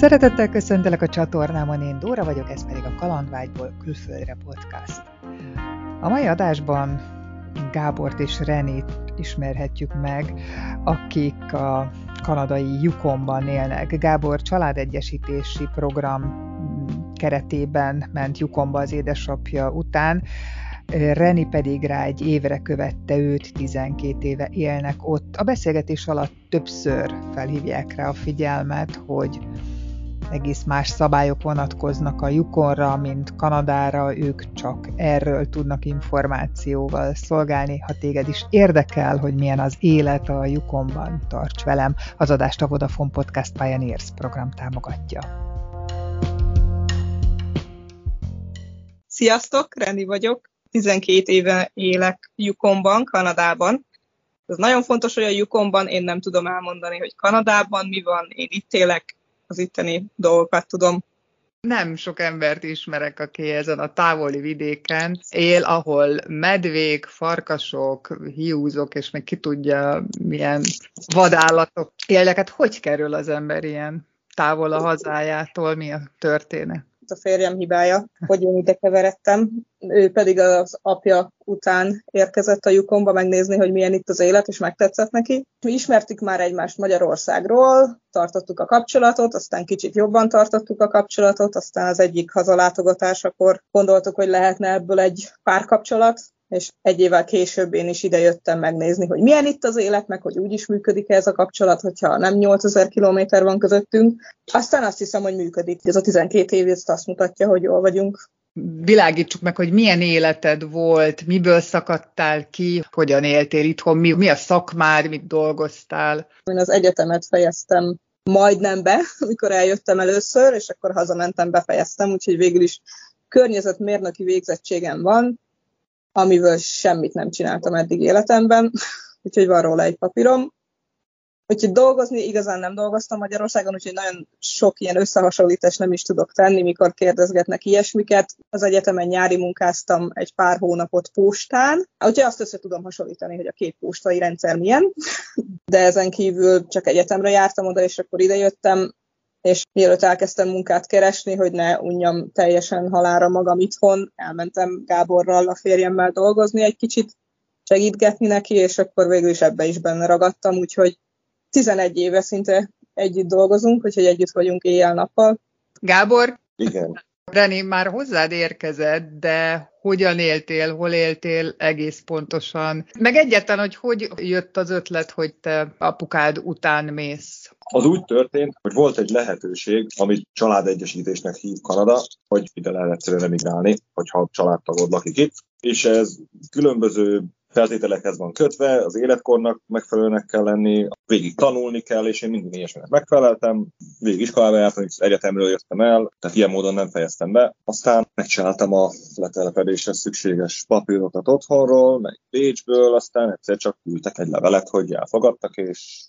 Szeretettel köszöntelek a csatornámon, én Dóra vagyok, ez pedig a Kalandvágyból külföldre podcast. A mai adásban Gábort és Renét ismerhetjük meg, akik a kanadai Yukonban élnek. Gábor családegyesítési program keretében ment Yukonba az édesapja után, Reni pedig rá egy évre követte őt, 12 éve élnek ott. A beszélgetés alatt többször felhívják rá a figyelmet, hogy egész más szabályok vonatkoznak a Yukonra, mint Kanadára, ők csak erről tudnak információval szolgálni. Ha téged is érdekel, hogy milyen az élet a Yukonban, tarts velem. Az adást a Vodafone Podcast Pioneers program támogatja. Sziasztok, Rendi vagyok. 12 éve élek Yukonban, Kanadában. Ez nagyon fontos, hogy a Yukonban én nem tudom elmondani, hogy Kanadában mi van, én itt élek, az itteni dolgokat tudom. Nem sok embert ismerek, aki ezen a távoli vidéken él, ahol medvék, farkasok, hiúzok, és meg ki tudja, milyen vadállatok élnek. Hát hogy kerül az ember ilyen távol a hazájától, mi a történet? A férjem hibája, hogy én ide keveredtem. Ő pedig az apja után érkezett a lyukomba megnézni, hogy milyen itt az élet, és megtetszett neki. Mi ismertük már egymást Magyarországról, tartottuk a kapcsolatot, aztán kicsit jobban tartottuk a kapcsolatot, aztán az egyik hazalátogatásakor gondoltuk, hogy lehetne ebből egy párkapcsolat, és egy évvel később én is ide megnézni, hogy milyen itt az élet, meg hogy úgy is működik ez a kapcsolat, hogyha nem 8000 kilométer van közöttünk. Aztán azt hiszem, hogy működik. Ez a 12 év ezt azt mutatja, hogy jól vagyunk. Világítsuk meg, hogy milyen életed volt, miből szakadtál ki, hogyan éltél itthon, mi, mi a szakmád, mit dolgoztál. Én az egyetemet fejeztem majdnem be, amikor eljöttem először, és akkor hazamentem, befejeztem, úgyhogy végül is környezetmérnöki végzettségem van, amiből semmit nem csináltam eddig életemben, úgyhogy van róla egy papírom. Úgyhogy dolgozni igazán nem dolgoztam Magyarországon, úgyhogy nagyon sok ilyen összehasonlítást nem is tudok tenni, mikor kérdezgetnek ilyesmiket. Az egyetemen nyári munkáztam egy pár hónapot postán, úgyhogy azt össze tudom hasonlítani, hogy a két postai rendszer milyen, de ezen kívül csak egyetemre jártam oda, és akkor idejöttem, és mielőtt elkezdtem munkát keresni, hogy ne unjam teljesen halára magam itthon, elmentem Gáborral, a férjemmel dolgozni egy kicsit, segítgetni neki, és akkor végül is ebbe is benne ragadtam, úgyhogy 11 éve szinte együtt dolgozunk, úgyhogy együtt vagyunk éjjel-nappal. Gábor? Igen. Reni, már hozzád érkezett, de hogyan éltél, hol éltél egész pontosan? Meg egyáltalán, hogy hogy jött az ötlet, hogy te apukád után mész? Az úgy történt, hogy volt egy lehetőség, amit családegyesítésnek hív Kanada, hogy ide lehet egyszerűen emigrálni, hogyha családtagod lakik itt, és ez különböző feltételekhez van kötve, az életkornak megfelelőnek kell lenni, végig tanulni kell, és én mindig ilyesminek megfeleltem, végig iskolába jártam, és egyetemről jöttem el, tehát ilyen módon nem fejeztem be. Aztán megcsináltam a letelepedéshez szükséges papírokat otthonról, meg Bécsből, aztán egyszer csak küldtek egy levelet, hogy elfogadtak, és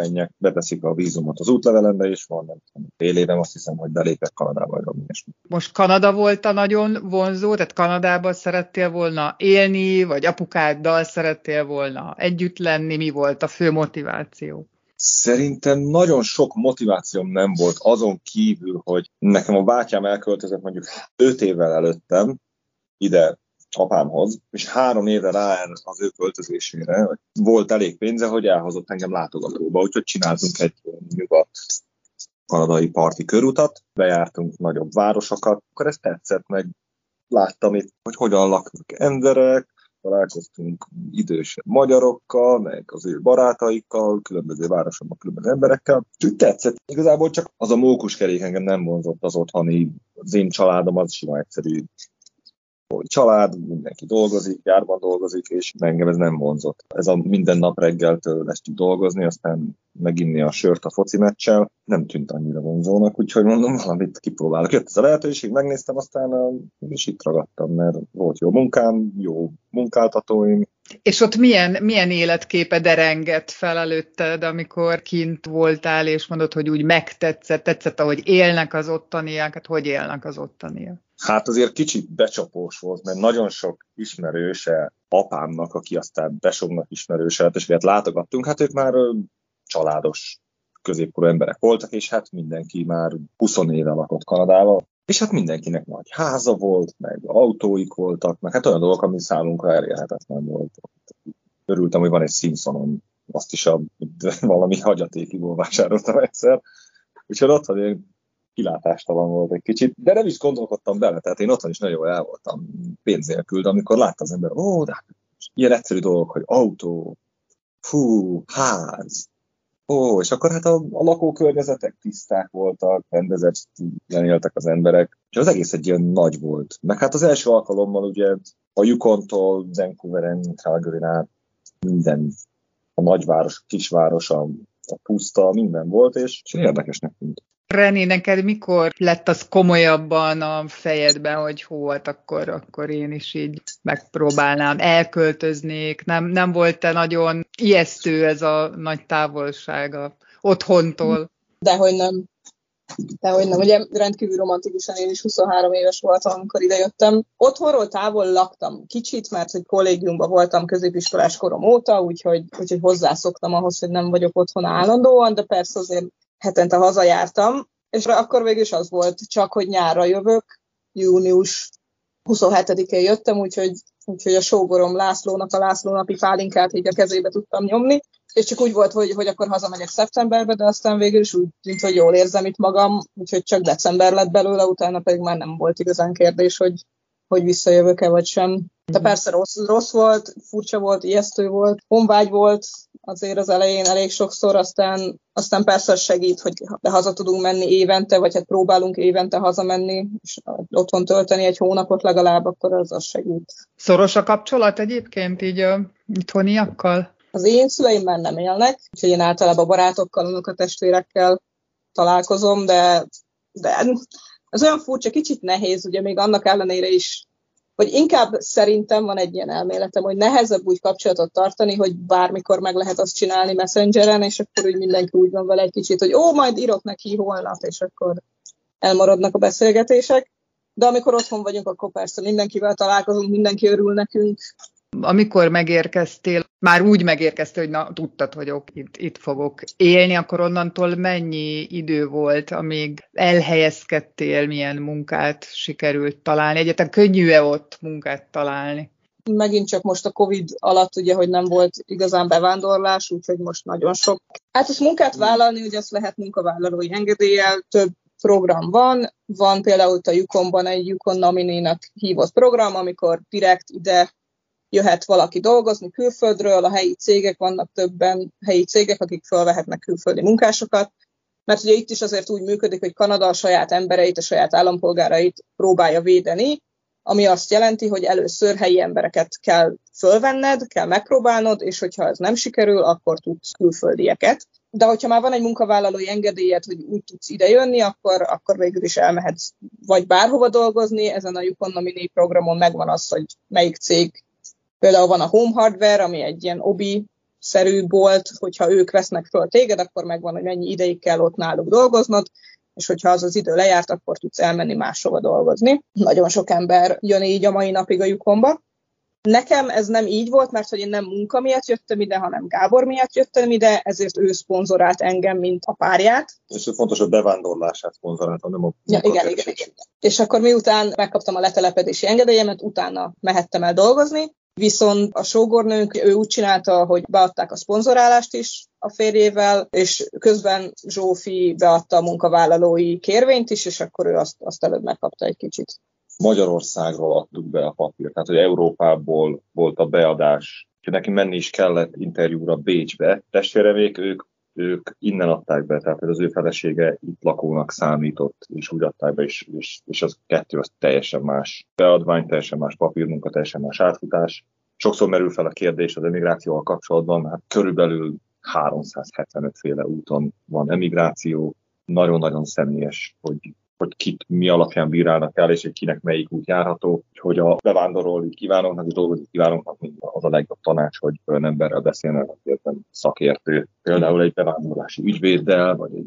menjek, beteszik a vízumot az útlevelembe, és van nem tudom, fél évem azt hiszem, hogy belépek Kanadába, vagy valami Most Kanada volt a nagyon vonzó, tehát Kanadában szerettél volna élni, vagy apukáddal szerettél volna együtt lenni, mi volt a fő motiváció? Szerintem nagyon sok motivációm nem volt azon kívül, hogy nekem a bátyám elköltözött mondjuk 5 évvel előttem ide apámhoz, és három éve rá az ő költözésére volt elég pénze, hogy elhozott engem látogatóba, úgyhogy csináltunk egy nyugat kanadai parti körutat, bejártunk nagyobb városokat, akkor ez tetszett, meg láttam itt, hogy hogyan laknak emberek, találkoztunk idős magyarokkal, meg az ő barátaikkal, különböző városokban, különböző emberekkel. Úgy tetszett. Igazából csak az a mókuskerék engem nem vonzott az otthoni, az én családom az sima egyszerű család, mindenki dolgozik, járban dolgozik, és engem ez nem vonzott. Ez a minden nap reggeltől estig dolgozni, aztán meginni a sört a foci meccsel, nem tűnt annyira vonzónak, úgyhogy mondom, valamit kipróbálok. Jött ez a lehetőség, megnéztem, aztán és itt ragadtam, mert volt jó munkám, jó munkáltatóim. És ott milyen, milyen életképe derengett fel előtted, amikor kint voltál, és mondod, hogy úgy megtetszett, tetszett, ahogy élnek az ottaniak, hát hogy élnek az ottaniak? Hát azért kicsit becsapós volt, mert nagyon sok ismerőse apámnak, aki aztán besognak ismerőse lett, és hát látogattunk, hát ők már családos középkorú emberek voltak, és hát mindenki már 20 éve lakott Kanadával, és hát mindenkinek nagy háza volt, meg autóik voltak, meg hát olyan dolgok, ami számunkra elérhetetlen volt. Örültem, hogy van egy Simpsonom, azt is a, valami hagyatékiból vásároltam egyszer. Úgyhogy otthon én kilátástalan volt egy kicsit, de nem is gondolkodtam bele, tehát én otthon is nagyon el voltam pénz nélkül, de amikor látta az ember, ó, de hát ilyen egyszerű dolgok, hogy autó, fú, ház, Ó, és akkor hát a, a lakókörnyezetek tiszták voltak, rendezett éltek az emberek, és az egész egy ilyen nagy volt. Meg hát az első alkalommal ugye a Yukontól, Vancouveren, calgary át minden, a nagyváros, a kisváros, a, a puszta, minden volt, és, és érdekesnek tűnt. René, neked mikor lett az komolyabban a fejedben, hogy hú, hát akkor, akkor én is így megpróbálnám, elköltöznék, nem, nem volt-e nagyon ijesztő ez a nagy távolság a otthontól? Dehogy nem. Dehogy nem. Ugye rendkívül romantikusan én is 23 éves voltam, amikor idejöttem. Otthonról távol laktam kicsit, mert hogy kollégiumban voltam középiskolás korom óta, úgyhogy, úgyhogy hozzászoktam ahhoz, hogy nem vagyok otthon állandóan, de persze azért hetente hazajártam, és akkor végül is az volt, csak hogy nyárra jövök, június 27-én jöttem, úgyhogy, úgyhogy a sógorom Lászlónak a László napi fálinkát így a kezébe tudtam nyomni, és csak úgy volt, hogy, hogy akkor hazamegyek szeptemberbe, de aztán végül is úgy tűnt, hogy jól érzem itt magam, úgyhogy csak december lett belőle, utána pedig már nem volt igazán kérdés, hogy, hogy visszajövök-e vagy sem. De persze rossz, rossz volt, furcsa volt, ijesztő volt, honvágy volt, azért az elején elég sokszor, aztán, aztán persze segít, hogy de haza tudunk menni évente, vagy hát próbálunk évente hazamenni, és otthon tölteni egy hónapot legalább, akkor az az segít. Szoros a kapcsolat egyébként így a itthoniakkal? Az én szüleim már nem élnek, úgyhogy én általában barátokkal, unokatestvérekkel találkozom, de, de ez olyan furcsa, kicsit nehéz, ugye még annak ellenére is vagy inkább szerintem van egy ilyen elméletem, hogy nehezebb úgy kapcsolatot tartani, hogy bármikor meg lehet azt csinálni messengeren, és akkor úgy mindenki úgy van vele egy kicsit, hogy ó, majd írok neki holnap, és akkor elmaradnak a beszélgetések. De amikor otthon vagyunk, akkor persze mindenkivel találkozunk, mindenki örül nekünk, amikor megérkeztél, már úgy megérkeztél, hogy na, tudtad, hogy ok, itt, itt fogok élni, akkor onnantól mennyi idő volt, amíg elhelyezkedtél, milyen munkát sikerült találni? Egyetem könnyű-e ott munkát találni? Megint csak most a Covid alatt, ugye, hogy nem volt igazán bevándorlás, úgyhogy most nagyon sok. Hát ezt munkát vállalni, ugye azt lehet munkavállalói engedéllyel, több program van. Van például a Yukonban egy Yukon Nomininak hívott program, amikor direkt ide jöhet valaki dolgozni külföldről, a helyi cégek, vannak többen helyi cégek, akik felvehetnek külföldi munkásokat, mert ugye itt is azért úgy működik, hogy Kanada a saját embereit, a saját állampolgárait próbálja védeni, ami azt jelenti, hogy először helyi embereket kell fölvenned, kell megpróbálnod, és hogyha ez nem sikerül, akkor tudsz külföldieket. De hogyha már van egy munkavállalói engedélyed, hogy úgy tudsz idejönni, akkor, akkor végül is elmehetsz vagy bárhova dolgozni. Ezen a Yukon Nomini programon megvan az, hogy melyik cég Például van a Home Hardware, ami egy ilyen obi szerű bolt, hogyha ők vesznek föl téged, akkor megvan, hogy mennyi ideig kell ott náluk dolgoznod, és hogyha az az idő lejárt, akkor tudsz elmenni máshova dolgozni. Nagyon sok ember jön így a mai napig a lyukomba. Nekem ez nem így volt, mert hogy én nem munka miatt jöttem ide, hanem Gábor miatt jöttem ide, ezért ő szponzorált engem, mint a párját. És fontos a bevándorlását szponzorált, nem a ja, igen, igen, igen. És akkor miután megkaptam a letelepedési engedélyemet, utána mehettem el dolgozni, Viszont a sógornőnk, ő úgy csinálta, hogy beadták a szponzorálást is a férjével, és közben Zsófi beadta a munkavállalói kérvényt is, és akkor ő azt, azt előbb megkapta egy kicsit. Magyarországról adtuk be a papírt, tehát hogy Európából volt a beadás, hogy neki menni is kellett interjúra Bécsbe. Testvéremék, ők ők innen adták be, tehát az ő felesége itt lakónak számított, és úgy adták be, és, és, és az kettő az teljesen más beadvány, teljesen más papírmunka, teljesen más átfutás. Sokszor merül fel a kérdés az emigrációval kapcsolatban, mert körülbelül 375 féle úton van emigráció, nagyon-nagyon személyes, hogy hogy kit mi alapján bírálnak el, és hogy kinek melyik út járható, hogy a bevándorolni kívánoknak és dolgozni kívánoknak az a legjobb tanács, hogy olyan emberrel beszélnek, aki szakértő, például egy bevándorlási ügyvéddel, vagy egy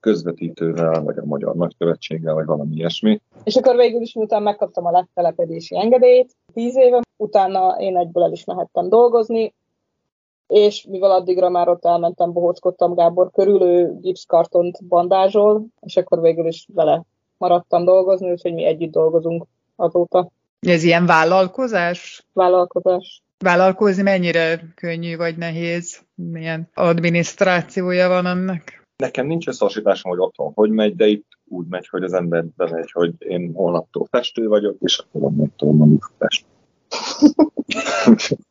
közvetítővel, vagy a Magyar Nagykövetséggel, vagy valami ilyesmi. És akkor végül is, miután megkaptam a letelepedési engedélyt, tíz éve, utána én egyből el is mehettem dolgozni, és mivel addigra már ott elmentem, bohóckodtam Gábor körül, ő gipszkartont bandázsol, és akkor végül is vele maradtam dolgozni, úgyhogy mi együtt dolgozunk azóta. Ez ilyen vállalkozás? Vállalkozás. Vállalkozni mennyire könnyű vagy nehéz? Milyen adminisztrációja van annak? Nekem nincs összehasonlításom, hogy otthon hogy megy, de itt úgy megy, hogy az ember bemegy, hogy én holnaptól festő vagyok, és akkor onnattól mondjuk festő.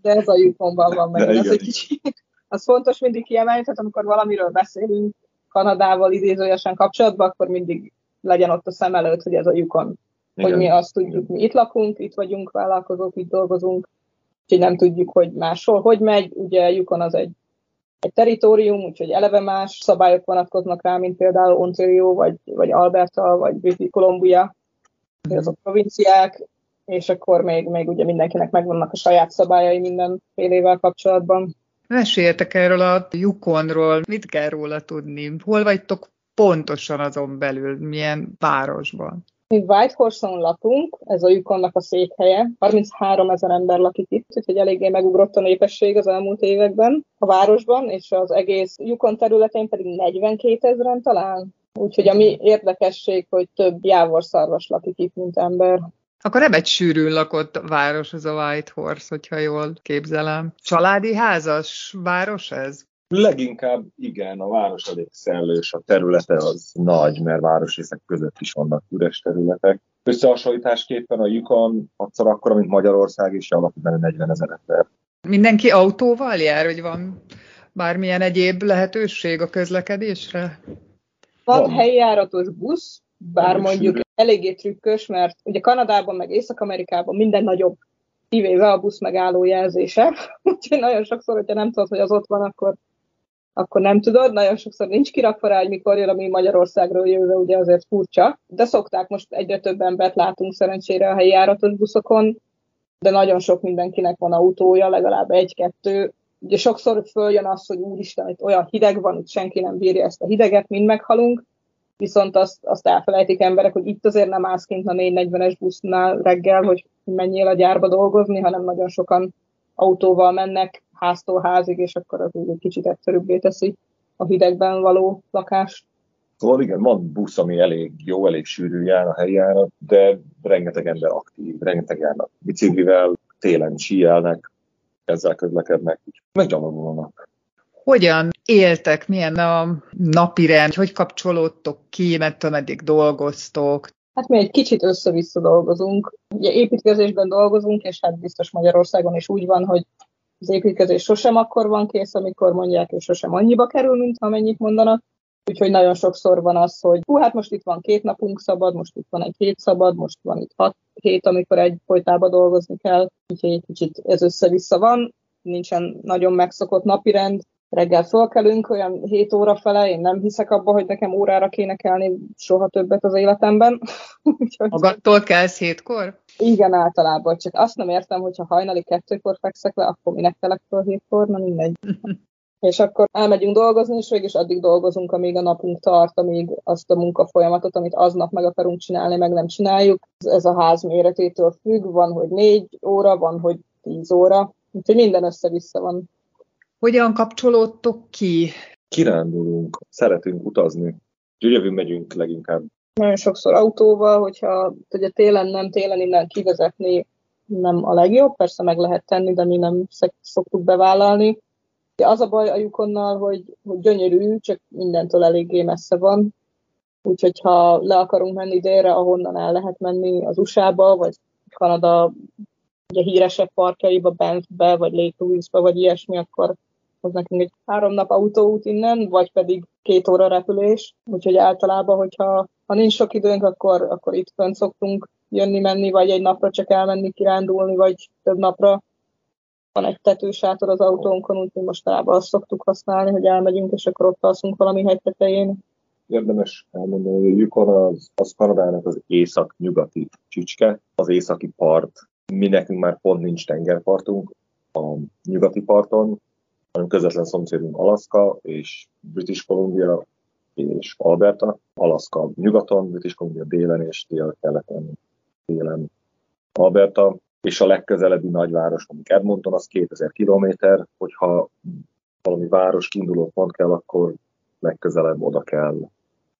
De ez a jutomban van meg, ez egy kicsit. Az fontos mindig kiemelni, tehát amikor valamiről beszélünk Kanadával idézőjesen kapcsolatban, akkor mindig legyen ott a szem előtt, hogy ez a lyukon. Igen. Hogy mi azt tudjuk, mi itt lakunk, itt vagyunk, vállalkozók, itt dolgozunk, úgyhogy nem tudjuk, hogy máshol hogy megy. Ugye Yukon az egy, egy teritorium, úgyhogy eleve más szabályok vonatkoznak rá, mint például Ontario, vagy, vagy Alberta, vagy British Columbia, ez a provinciák, és akkor még, még ugye mindenkinek megvannak a saját szabályai minden félével kapcsolatban. Meséltek erről a Yukonról, mit kell róla tudni? Hol vagytok pontosan azon belül, milyen városban? Mi Whitehorse-on lakunk, ez a Yukonnak a székhelye, 33 ezer ember lakik itt, úgyhogy eléggé megugrott a népesség az elmúlt években a városban, és az egész Yukon területén pedig 42 ezeren talán. Úgyhogy ami érdekesség, hogy több jávorszarvas lakik itt, mint ember. Akkor nem egy sűrűn lakott város az a Whitehorse, hogyha jól képzelem. Családi házas város ez? Leginkább igen, a város elég szellős, a területe az nagy, mert városrészek között is vannak üres területek. Összehasonlításképpen a Yukon akkor akkora, mint Magyarország, és alapvetően 40 ezer ember. Mindenki autóval jár, hogy van bármilyen egyéb lehetőség a közlekedésre? Van, van. helyi járatos busz, bár mondjuk eléggé trükkös, mert ugye Kanadában meg Észak-Amerikában minden nagyobb, kivéve a busz megálló jelzése, úgyhogy nagyon sokszor, hogyha nem tudod, hogy az ott van, akkor akkor nem tudod, nagyon sokszor nincs kirakva rá, hogy mikor jön, ami Magyarországról jövő, ugye azért furcsa, de szokták, most egyre több embert látunk szerencsére a helyi járatos buszokon, de nagyon sok mindenkinek van autója, legalább egy-kettő. Ugye sokszor följön az, hogy úristen, itt olyan hideg van, itt senki nem bírja ezt a hideget, mind meghalunk, viszont azt, azt elfelejtik emberek, hogy itt azért nem állsz kint a 440-es busznál reggel, hogy menjél a gyárba dolgozni, hanem nagyon sokan autóval mennek háztól házig, és akkor az egy kicsit egyszerűbbé teszi a hidegben való lakást. Szóval igen, van busz, ami elég jó, elég sűrű jár a helyjára, de rengeteg ember aktív, rengeteg járnak biciklivel, télen síelnek, ezzel közlekednek, meggyalogolnak. Hogyan éltek, milyen a napi rend, hogy kapcsolódtok ki, mert ameddig dolgoztok? Hát mi egy kicsit össze-vissza dolgozunk. Ugye építkezésben dolgozunk, és hát biztos Magyarországon is úgy van, hogy az építkezés sosem akkor van kész, amikor mondják, és sosem annyiba kerül, mint amennyit mondanak. Úgyhogy nagyon sokszor van az, hogy hú, hát most itt van két napunk szabad, most itt van egy hét szabad, most van itt hat hét, amikor egy folytába dolgozni kell, úgyhogy egy kicsit ez össze-vissza van, nincsen nagyon megszokott napirend, reggel fölkelünk, olyan 7 óra fele, én nem hiszek abba, hogy nekem órára kéne kelni soha többet az életemben. Magattól kelsz hétkor? Igen, általában. Csak azt nem értem, hogyha hajnali kettőkor fekszek le, akkor minek kelek föl hétkor, na mindegy. és akkor elmegyünk dolgozni, és végig addig dolgozunk, amíg a napunk tart, amíg azt a munkafolyamatot, amit aznap meg akarunk csinálni, meg nem csináljuk. Ez a ház méretétől függ, van, hogy négy óra, van, hogy tíz óra, úgyhogy minden össze-vissza van. Hogyan kapcsolódtok ki? Kirándulunk, szeretünk utazni. Gyögyevű megyünk leginkább. Nagyon sokszor autóval, hogyha ugye télen nem, télen innen kivezetni nem a legjobb, persze meg lehet tenni, de mi nem szoktuk bevállalni. De az a baj a Yukonnal, hogy, hogy gyönyörű, csak mindentől eléggé messze van. Úgyhogy ha le akarunk menni délre, ahonnan el lehet menni az USA-ba, vagy Kanada ugye híresebb parkjaiba, Banffbe, vagy Lake Louise-ba, vagy ilyesmi, akkor az nekünk egy három nap autóút innen, vagy pedig két óra repülés. Úgyhogy általában, hogyha ha nincs sok időnk, akkor, akkor itt fönt szoktunk jönni-menni, vagy egy napra csak elmenni, kirándulni, vagy több napra. Van egy tetősátor az autónkon, úgyhogy mostanában azt szoktuk használni, hogy elmegyünk, és akkor ott alszunk valami hegy tetején. Érdemes elmondani, hogy a Yukon az, az Kanadának az észak-nyugati csücske, az északi part. Mi nekünk már pont nincs tengerpartunk a nyugati parton, hanem közvetlen szomszédunk Alaska és British Columbia és Alberta. Alaska nyugaton, British Columbia délen és dél-keleten délen. Alberta és a legközelebbi nagyváros, mondjuk Edmonton, az 2000 kilométer, hogyha valami város kiinduló pont kell, akkor legközelebb oda kell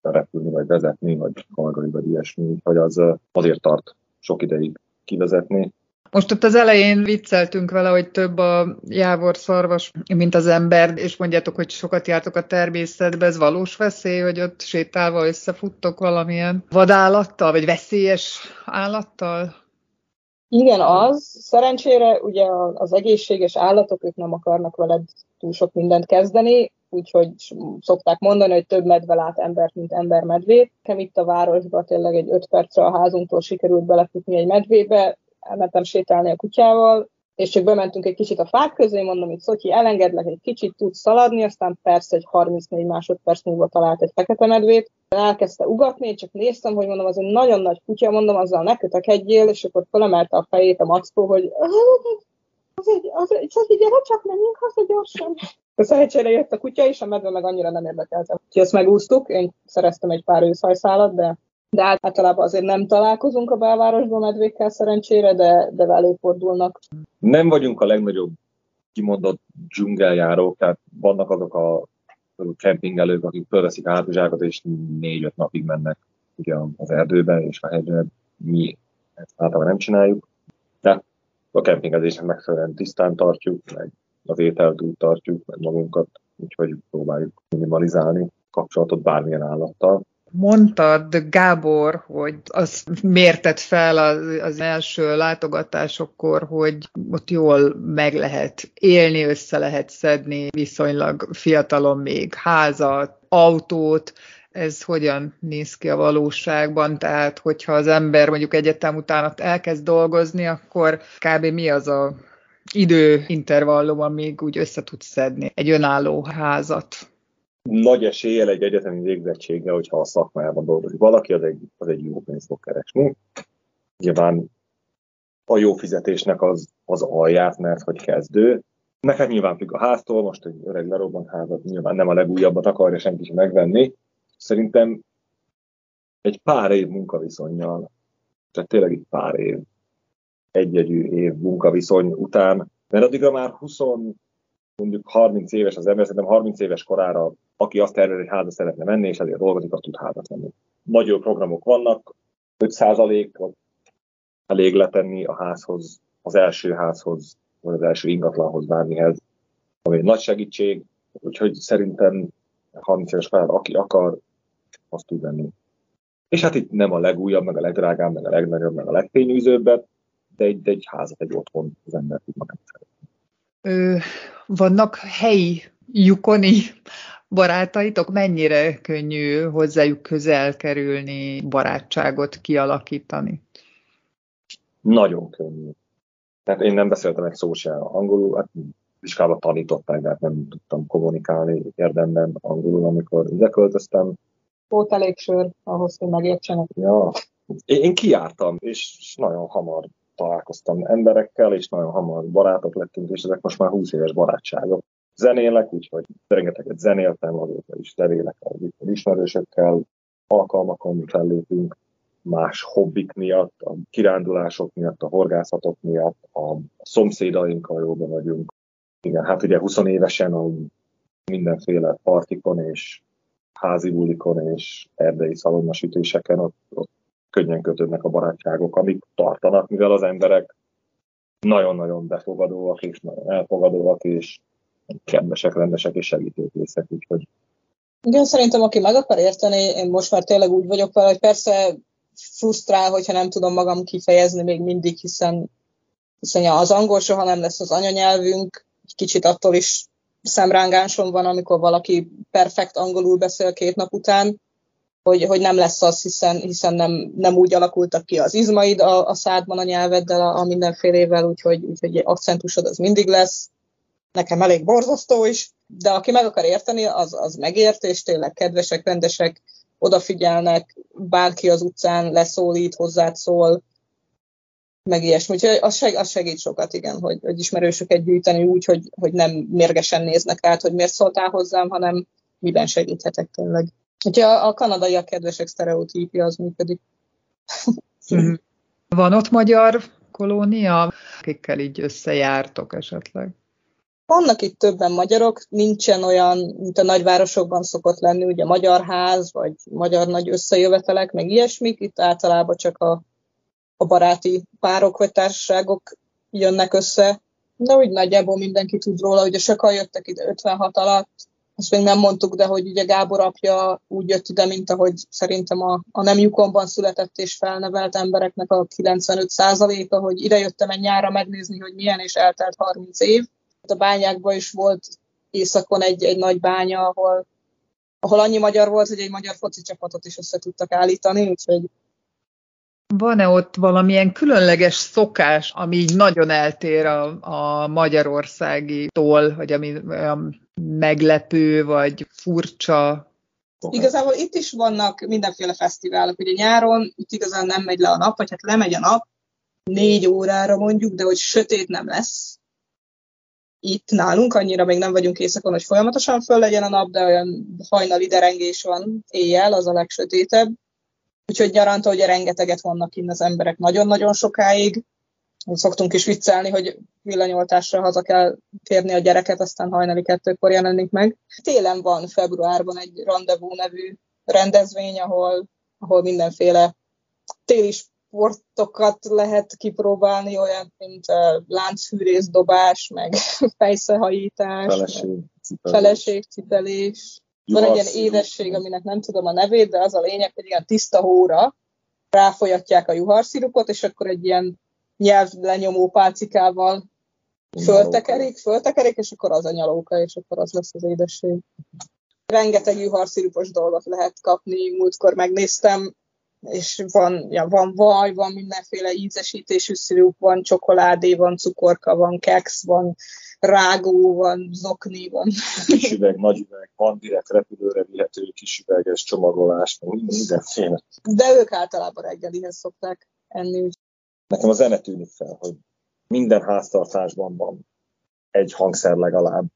repülni, vagy vezetni, vagy hallgatni, vagy ilyesmi, vagy az azért tart sok ideig kivezetni. Most ott az elején vicceltünk vele, hogy több a jávor szarvas, mint az ember, és mondjátok, hogy sokat jártok a természetbe, ez valós veszély, hogy ott sétálva összefuttok valamilyen vadállattal, vagy veszélyes állattal? Igen, az. Szerencsére ugye az egészséges állatok, ők nem akarnak veled túl sok mindent kezdeni, úgyhogy szokták mondani, hogy több medve lát embert, mint ember medvét. Nekem itt a városban tényleg egy öt percre a házunktól sikerült belefutni egy medvébe, elmentem sétálni a kutyával, és csak bementünk egy kicsit a fák közé, mondom, hogy Szotyi, elengedlek egy kicsit, tudsz szaladni, aztán persze egy 34 másodperc múlva talált egy fekete medvét. Elkezdte ugatni, csak néztem, hogy mondom, az egy nagyon nagy kutya, mondom, azzal ne kötekedjél, és akkor felemelte a fejét a mackó, hogy az egy, az egy, Szotyi, gyere csak, menjünk haza gyorsan. A szerencsére jött a kutya, és a medve meg annyira nem érdekelte. Úgyhogy ezt megúsztuk, én szereztem egy pár őszhajszálat, de de általában azért nem találkozunk a belvárosban medvékkel szerencsére, de, de előfordulnak. Nem vagyunk a legnagyobb kimondott dzsungeljárók, tehát vannak azok a kempingelők, akik fölveszik a hátizsákat, és négy-öt napig mennek ugye az erdőbe és a hegyre. Mi ezt általában nem csináljuk, de a kempingezésnek megfelelően tisztán tartjuk, meg az ételt úgy tartjuk, meg magunkat, úgyhogy próbáljuk minimalizálni kapcsolatot bármilyen állattal. Mondtad, Gábor, hogy az mértett fel az, az első látogatásokkor, hogy ott jól meg lehet élni, össze lehet szedni viszonylag fiatalon még házat, autót, ez hogyan néz ki a valóságban, tehát hogyha az ember mondjuk egyetem után elkezd dolgozni, akkor kb. mi az a időintervallum, amíg úgy össze tud szedni egy önálló házat? nagy eséllyel egy egyetemi végzettsége, hogyha a szakmájában dolgozik valaki, az egy, az egy jó pénzt fog keresni. Nyilván a jó fizetésnek az, az alját, mert hogy kezdő. Nekem nyilván függ a háztól, most egy öreg lerobbant házat nyilván nem a legújabbat akarja senki sem megvenni. Szerintem egy pár év munkaviszonyjal, tehát tényleg egy pár év, egyegyű év munkaviszony után, mert addigra már 20, mondjuk 30 éves az ember, szerintem 30 éves korára, aki azt tervezi, hogy házat szeretne menni, és ezért dolgozik, az tud házat venni. Nagyon programok vannak, 5% elég letenni a házhoz, az első házhoz, vagy az első ingatlanhoz, bármihez, ami egy nagy segítség, úgyhogy szerintem 30 éves korára, aki akar, azt tud venni. És hát itt nem a legújabb, meg a legdrágább, meg a legnagyobb, meg a legfényűzőbbet, de egy, de egy házat, egy otthon az ember tud magát szeretni vannak helyi jukoni barátaitok? Mennyire könnyű hozzájuk közel kerülni, barátságot kialakítani? Nagyon könnyű. Tehát én nem beszéltem egy szó sem angolul, hát vizsgálat tanították, de hát nem tudtam kommunikálni érdemben angolul, amikor ide költöztem. Volt elég sör ahhoz, hogy megértsenek. Ja, én kiártam, és nagyon hamar találkoztam emberekkel, és nagyon hamar barátok lettünk, és ezek most már 20 éves barátságok. Zenélek, úgyhogy rengeteget zenéltem, azóta is levélek az ismerősökkel, alkalmakon fellépünk, más hobbik miatt, a kirándulások miatt, a horgászatok miatt, a szomszédainkkal jóban vagyunk. Igen, hát ugye 20 évesen a mindenféle partikon és házi bulikon és erdei szalonnasütéseken ott, ott könnyen kötődnek a barátságok, amik tartanak, mivel az emberek nagyon-nagyon befogadóak és nagyon elfogadóak, és kedvesek, rendesek és segítőkészek, úgyhogy igen, szerintem aki meg akar érteni, én most már tényleg úgy vagyok vele, hogy persze frusztrál, hogyha nem tudom magam kifejezni még mindig, hiszen, hiszen az angol soha nem lesz az anyanyelvünk, kicsit attól is szemrángásom van, amikor valaki perfekt angolul beszél két nap után, hogy, hogy nem lesz az, hiszen, hiszen nem, nem úgy alakultak ki az izmaid a, a szádban a nyelveddel a, a mindenfélével, úgyhogy, úgyhogy akcentusod az mindig lesz. Nekem elég borzasztó is, de aki meg akar érteni, az, az megért, és tényleg kedvesek, rendesek, odafigyelnek, bárki az utcán leszólít, hozzád szól, meg ilyesmi. Úgyhogy az, seg, az segít sokat, igen, hogy, hogy ismerősöket gyűjteni úgy, hogy, hogy nem mérgesen néznek át, hogy miért szóltál hozzám, hanem miben segíthetek tényleg. Úgyhogy a, a kanadaiak kedvesek sztereotípia az működik. Mhm. Van ott magyar kolónia, akikkel így összejártok esetleg? Vannak itt többen magyarok, nincsen olyan, mint a nagyvárosokban szokott lenni, ugye magyar ház, vagy magyar nagy összejövetelek, meg ilyesmik. Itt általában csak a, a baráti párok vagy társaságok jönnek össze. De úgy nagyjából mindenki tud róla, hogy sokan jöttek ide 56 alatt, azt még nem mondtuk, de hogy ugye Gábor apja úgy jött ide, mint ahogy szerintem a, a nem lyukomban született és felnevelt embereknek a 95%-a, hogy ide jöttem egy nyára megnézni, hogy milyen, és eltelt 30 év. A bányákban is volt északon egy, egy nagy bánya, ahol, ahol annyi magyar volt, hogy egy magyar foci csapatot is össze tudtak állítani, úgyhogy van-e ott valamilyen különleges szokás, ami így nagyon eltér a, a magyarországi-tól, vagy ami meglepő, vagy furcsa? Igazából itt is vannak mindenféle fesztiválok. Ugye nyáron itt igazán nem megy le a nap, vagy hát lemegy a nap, négy órára mondjuk, de hogy sötét nem lesz. Itt nálunk annyira még nem vagyunk éjszakon, hogy folyamatosan föl legyen a nap, de olyan hajnali derengés van éjjel, az a legsötétebb Úgyhogy nyaranta ugye rengeteget vannak kint az emberek nagyon-nagyon sokáig. Szoktunk is viccelni, hogy villanyoltásra haza kell térni a gyereket, aztán hajnali kettőkor jelenik meg. Télen van februárban egy rendezvú nevű rendezvény, ahol, ahol mindenféle téli sportokat lehet kipróbálni, olyan, mint lánchűrészdobás, meg fejszehajítás, feleségcipelés. Van egy ilyen édesség, aminek nem tudom a nevét, de az a lényeg, hogy ilyen tiszta hóra ráfolyatják a juharszirupot, és akkor egy ilyen nyelv lenyomó pálcikával föltekerik, föltekerik, és akkor az a nyalóka, és akkor az lesz az édesség. Rengeteg juharszirupos dolgot lehet kapni, múltkor megnéztem, és van, ja, van vaj, van mindenféle ízesítésű szirup, van csokoládé, van cukorka, van keks, van rágó van, zokni van. Kis üveg, nagy üveg, van direkt repülőre vihető kis üveges csomagolás, mindenféle. De ők általában reggelihez szokták enni. Nekem a zene tűnik fel, hogy minden háztartásban van egy hangszer legalább.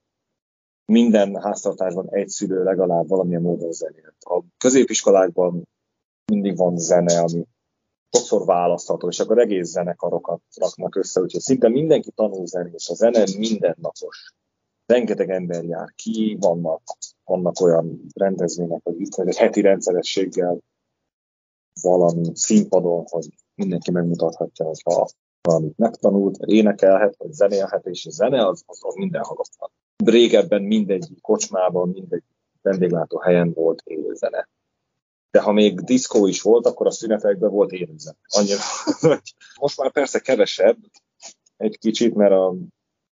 Minden háztartásban egy szülő legalább valamilyen módon zenélt. A középiskolákban mindig van zene, ami sokszor választható, és akkor egész zenekarokat raknak össze, úgyhogy szinte mindenki tanul zenét, a zene mindennapos. Rengeteg ember jár ki, vannak, vannak olyan rendezvények, hogy itt egy heti rendszerességgel valami színpadon, hogy mindenki megmutathatja, hogy ha valamit megtanult, vagy énekelhet, vagy zenélhet, és a zene az, az, az mindenhol ott van. Régebben mindegy kocsmában, mindegy vendéglátó helyen volt élő zene de ha még diszkó is volt, akkor a szünetekben volt érzet. Annyira, most már persze kevesebb, egy kicsit, mert a,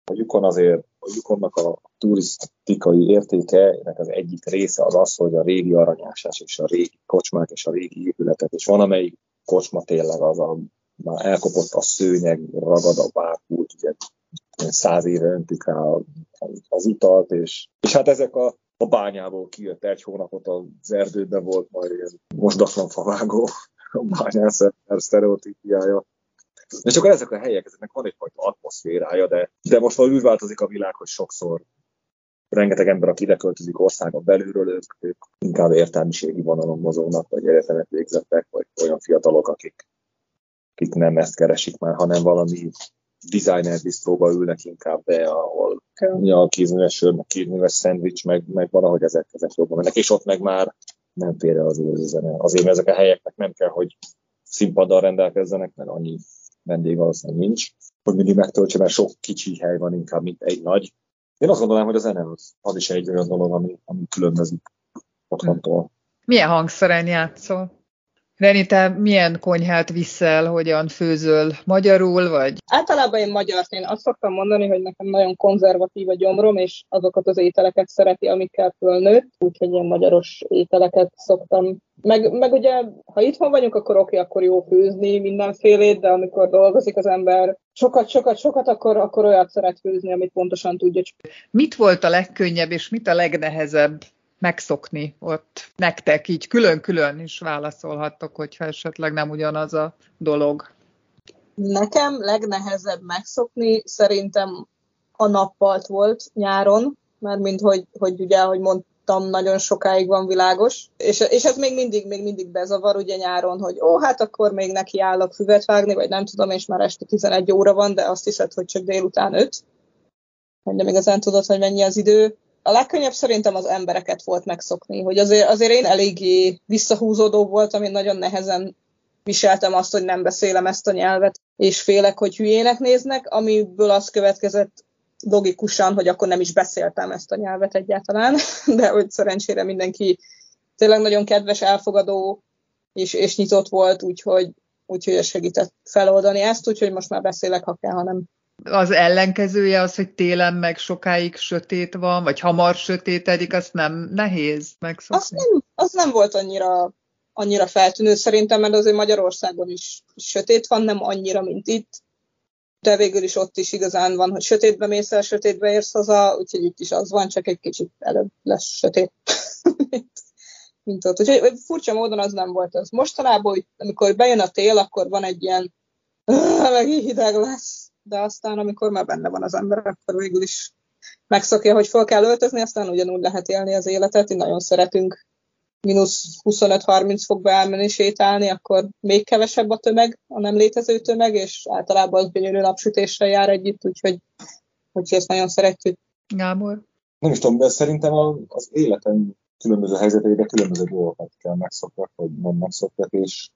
a Yukon azért, a Yukonnak a turisztikai értéke, ennek az egyik része az az, hogy a régi aranyásás és a régi kocsmák és a régi épületek, és van amelyik kocsma tényleg az a már elkopott a szőnyeg, ragad a bárkult, ugye száz éve öntik rá az italt, és, és hát ezek a a bányából kijött egy hónapot az erdőbe volt majd ilyen mosdatlan favágó a bányász sztereotípiája. És akkor ezek a helyek, ezeknek van egyfajta atmoszférája, de, de most már úgy változik a világ, hogy sokszor rengeteg ember, aki ide költözik országon belülről, ők, ők inkább értelmiségi vonalon mozognak, vagy egyetemet végzettek, vagy olyan fiatalok, akik, akik nem ezt keresik már, hanem valami designer bistróba ülnek inkább be, ahol ja, kézműves sör, meg kézműves szendvics, meg, meg valahogy ezek, ezek jobban mennek, és ott meg már nem fér el az élő zene. Azért, mert ezek a helyeknek nem kell, hogy színpaddal rendelkezzenek, mert annyi vendég valószínűleg nincs, hogy mindig megtöltse, mert sok kicsi hely van inkább, mint egy nagy. Én azt gondolom, hogy a zene az, az is egy olyan dolog, ami, ami különbözik otthontól. Milyen hangszeren játszol? Reni, te milyen konyhát viszel, hogyan főzöl magyarul, vagy? Általában én magyar, én azt szoktam mondani, hogy nekem nagyon konzervatív a gyomrom, és azokat az ételeket szereti, amikkel fölnőtt, úgyhogy én magyaros ételeket szoktam. Meg, meg ugye, ha itthon vagyunk, akkor oké, akkor jó főzni mindenfélét, de amikor dolgozik az ember sokat, sokat, sokat, akkor, akkor olyat szeret főzni, amit pontosan tudja. Mit volt a legkönnyebb, és mit a legnehezebb megszokni ott nektek, így külön-külön is válaszolhattok, hogyha esetleg nem ugyanaz a dolog. Nekem legnehezebb megszokni szerintem a nappalt volt nyáron, mert mint hogy, hogy ugye, ahogy mondtam láttam, nagyon sokáig van világos, és, és ez még mindig, még mindig bezavar ugye nyáron, hogy ó, hát akkor még neki állok füvet vágni, vagy nem tudom, és már este 11 óra van, de azt hiszed, hogy csak délután 5. Hogy nem igazán tudod, hogy mennyi az idő. A legkönnyebb szerintem az embereket volt megszokni, hogy azért, azért én eléggé visszahúzódó voltam, én nagyon nehezen viseltem azt, hogy nem beszélem ezt a nyelvet, és félek, hogy hülyének néznek, amiből az következett logikusan, hogy akkor nem is beszéltem ezt a nyelvet egyáltalán, de hogy szerencsére mindenki tényleg nagyon kedves, elfogadó és, és nyitott volt, úgyhogy, úgyhogy ez segített feloldani ezt, úgyhogy most már beszélek, ha kell, ha nem. Az ellenkezője az, hogy télen meg sokáig sötét van, vagy hamar sötétedik, azt nem nehéz megszokni? Az nem, az nem volt annyira, annyira feltűnő szerintem, mert azért Magyarországon is sötét van, nem annyira, mint itt de végül is ott is igazán van, hogy sötétbe mész el, sötétbe érsz haza, úgyhogy itt is az van, csak egy kicsit előbb lesz sötét, mint, mint ott. Úgyhogy furcsa módon az nem volt az. Mostanában, hogy amikor bejön a tél, akkor van egy ilyen, meg hideg lesz, de aztán amikor már benne van az ember, akkor végül is megszokja, hogy fel kell öltözni, aztán ugyanúgy lehet élni az életet. Mi nagyon szeretünk mínusz 25-30 fokba elmenni sétálni, akkor még kevesebb a tömeg, a nem létező tömeg, és általában az gyönyörű napsütéssel jár együtt, úgyhogy, úgyhogy ezt nagyon szeretjük. Gábor? Nem is tudom, de szerintem az életem különböző helyzeteiben különböző dolgokat kell megszokjak, vagy nem megszokjak, és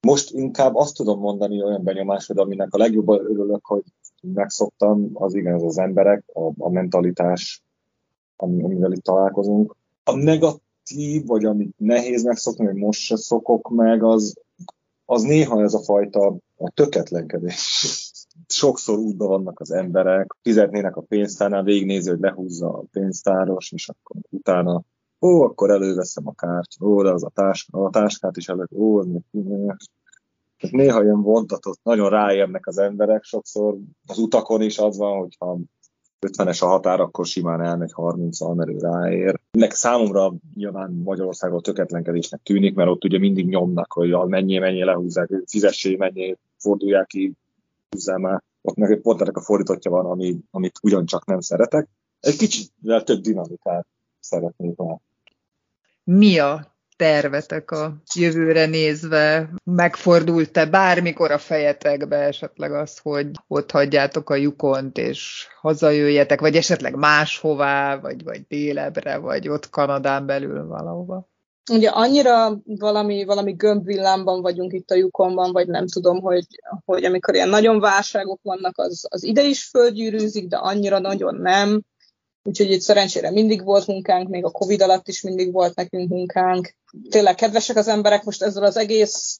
most inkább azt tudom mondani olyan benyomásod, aminek a legjobban örülök, hogy megszoktam, az igen, az az emberek, a, a mentalitás, amivel itt találkozunk. A negat, aktív, vagy amit nehéz megszokni, hogy most se szokok meg, az, az néha ez a fajta a töketlenkedés. Sokszor útban vannak az emberek, fizetnének a pénztárnál, végignézi, hogy lehúzza a pénztáros, és akkor utána ó, akkor előveszem a kártyát, ó, de az a, táska, a táskát is elő, ó, az tehát néha ilyen vontatott, nagyon ráérnek az emberek, sokszor az utakon is az van, hogyha 50-es a határ, akkor simán elmegy 30-al, mert ő ráér. Nek számomra nyilván Magyarországon töketlenkedésnek tűnik, mert ott ugye mindig nyomnak, hogy mennyi, mennyi lehúzzák, fizessé, mennyi fordulják ki, húzzál már. Ott meg pont ennek a fordítottja van, ami, amit ugyancsak nem szeretek. Egy kicsit több dinamikát szeretnék már. Mi a tervetek a jövőre nézve? Megfordult-e bármikor a fejetekbe esetleg az, hogy ott hagyjátok a lyukont, és hazajöjjetek, vagy esetleg máshová, vagy, vagy délebre, vagy ott Kanadán belül valahova? Ugye annyira valami, valami gömbvillámban vagyunk itt a lyukonban, vagy nem tudom, hogy, hogy amikor ilyen nagyon válságok vannak, az, az ide is földgyűrűzik, de annyira nagyon nem Úgyhogy itt szerencsére mindig volt munkánk, még a Covid alatt is mindig volt nekünk munkánk. Tényleg kedvesek az emberek most ezzel az egész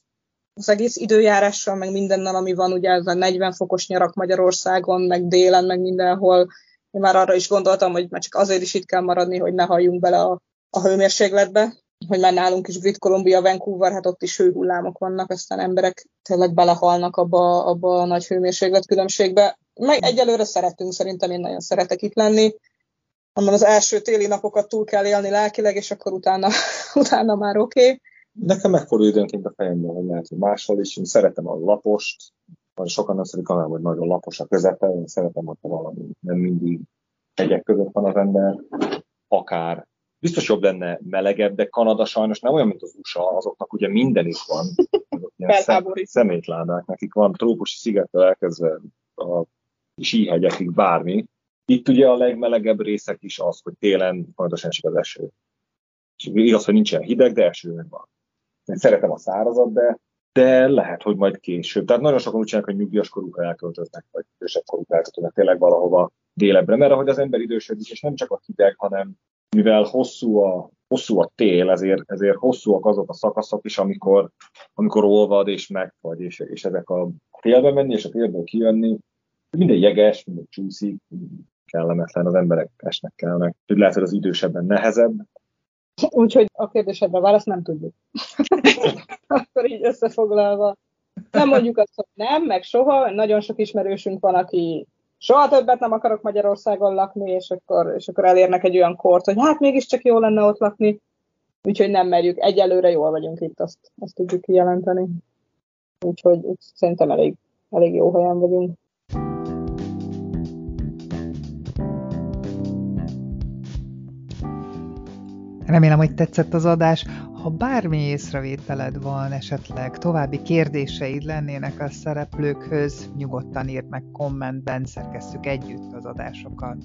az egész időjárással, meg mindennel, ami van, ugye ez a 40 fokos nyarak Magyarországon, meg délen, meg mindenhol. Én már arra is gondoltam, hogy már csak azért is itt kell maradni, hogy ne halljunk bele a, a hőmérsékletbe, hogy már nálunk is Brit Columbia, Vancouver, hát ott is hőhullámok vannak, aztán emberek tényleg belehalnak abba, abba a nagy hőmérséklet különbségbe. Meg egyelőre szeretünk, szerintem én nagyon szeretek itt lenni mondom, az első téli napokat túl kell élni lelkileg, és akkor utána, utána már oké. Okay. Nekem megfordul időnként a fejemben, hogy lehet, hogy máshol is. Én szeretem a lapost, vagy sokan nem szeretik hanem, hogy nagyon lapos a közepe, én szeretem, hogyha valami nem mindig hegyek között van az ember, akár biztos jobb lenne melegebb, de Kanada sajnos nem olyan, mint az USA, azoknak ugye minden is van. szemétládák, nekik van trópusi szigettől elkezdve a síhegyekig bármi, itt ugye a legmelegebb részek is az, hogy télen fontosan esik az eső. És igaz, hogy nincsen hideg, de eső van. Én szeretem a szárazat, de, de lehet, hogy majd később. Tehát nagyon sokan úgy csinálják, hogy nyugdíjas korukra elköltöznek, vagy idősebb korukra elköltöznek tényleg valahova délebbre, mert ahogy az ember idősödik, és nem csak a hideg, hanem mivel hosszú a, hosszú a tél, ezért, ezért hosszúak azok a szakaszok is, amikor, amikor olvad és megfagy, és, és ezek a télbe menni, és a télből kijönni, minden jeges, minden csúszik, kellemetlen, az emberek esnek kellnek. Hogy lehet, hogy az idősebben nehezebb. Úgyhogy a kérdésedre választ nem tudjuk. Akkor így összefoglalva. Nem mondjuk azt, hogy nem, meg soha. Nagyon sok ismerősünk van, aki soha többet nem akarok Magyarországon lakni, és akkor, és akkor elérnek egy olyan kort, hogy hát mégiscsak jó lenne ott lakni. Úgyhogy nem merjük. Egyelőre jól vagyunk itt, azt, azt tudjuk kijelenteni. Úgyhogy úgy szerintem elég, elég jó helyen vagyunk. Remélem, hogy tetszett az adás. Ha bármi észrevételed van, esetleg további kérdéseid lennének a szereplőkhöz, nyugodtan írd meg kommentben, szerkesszük együtt az adásokat.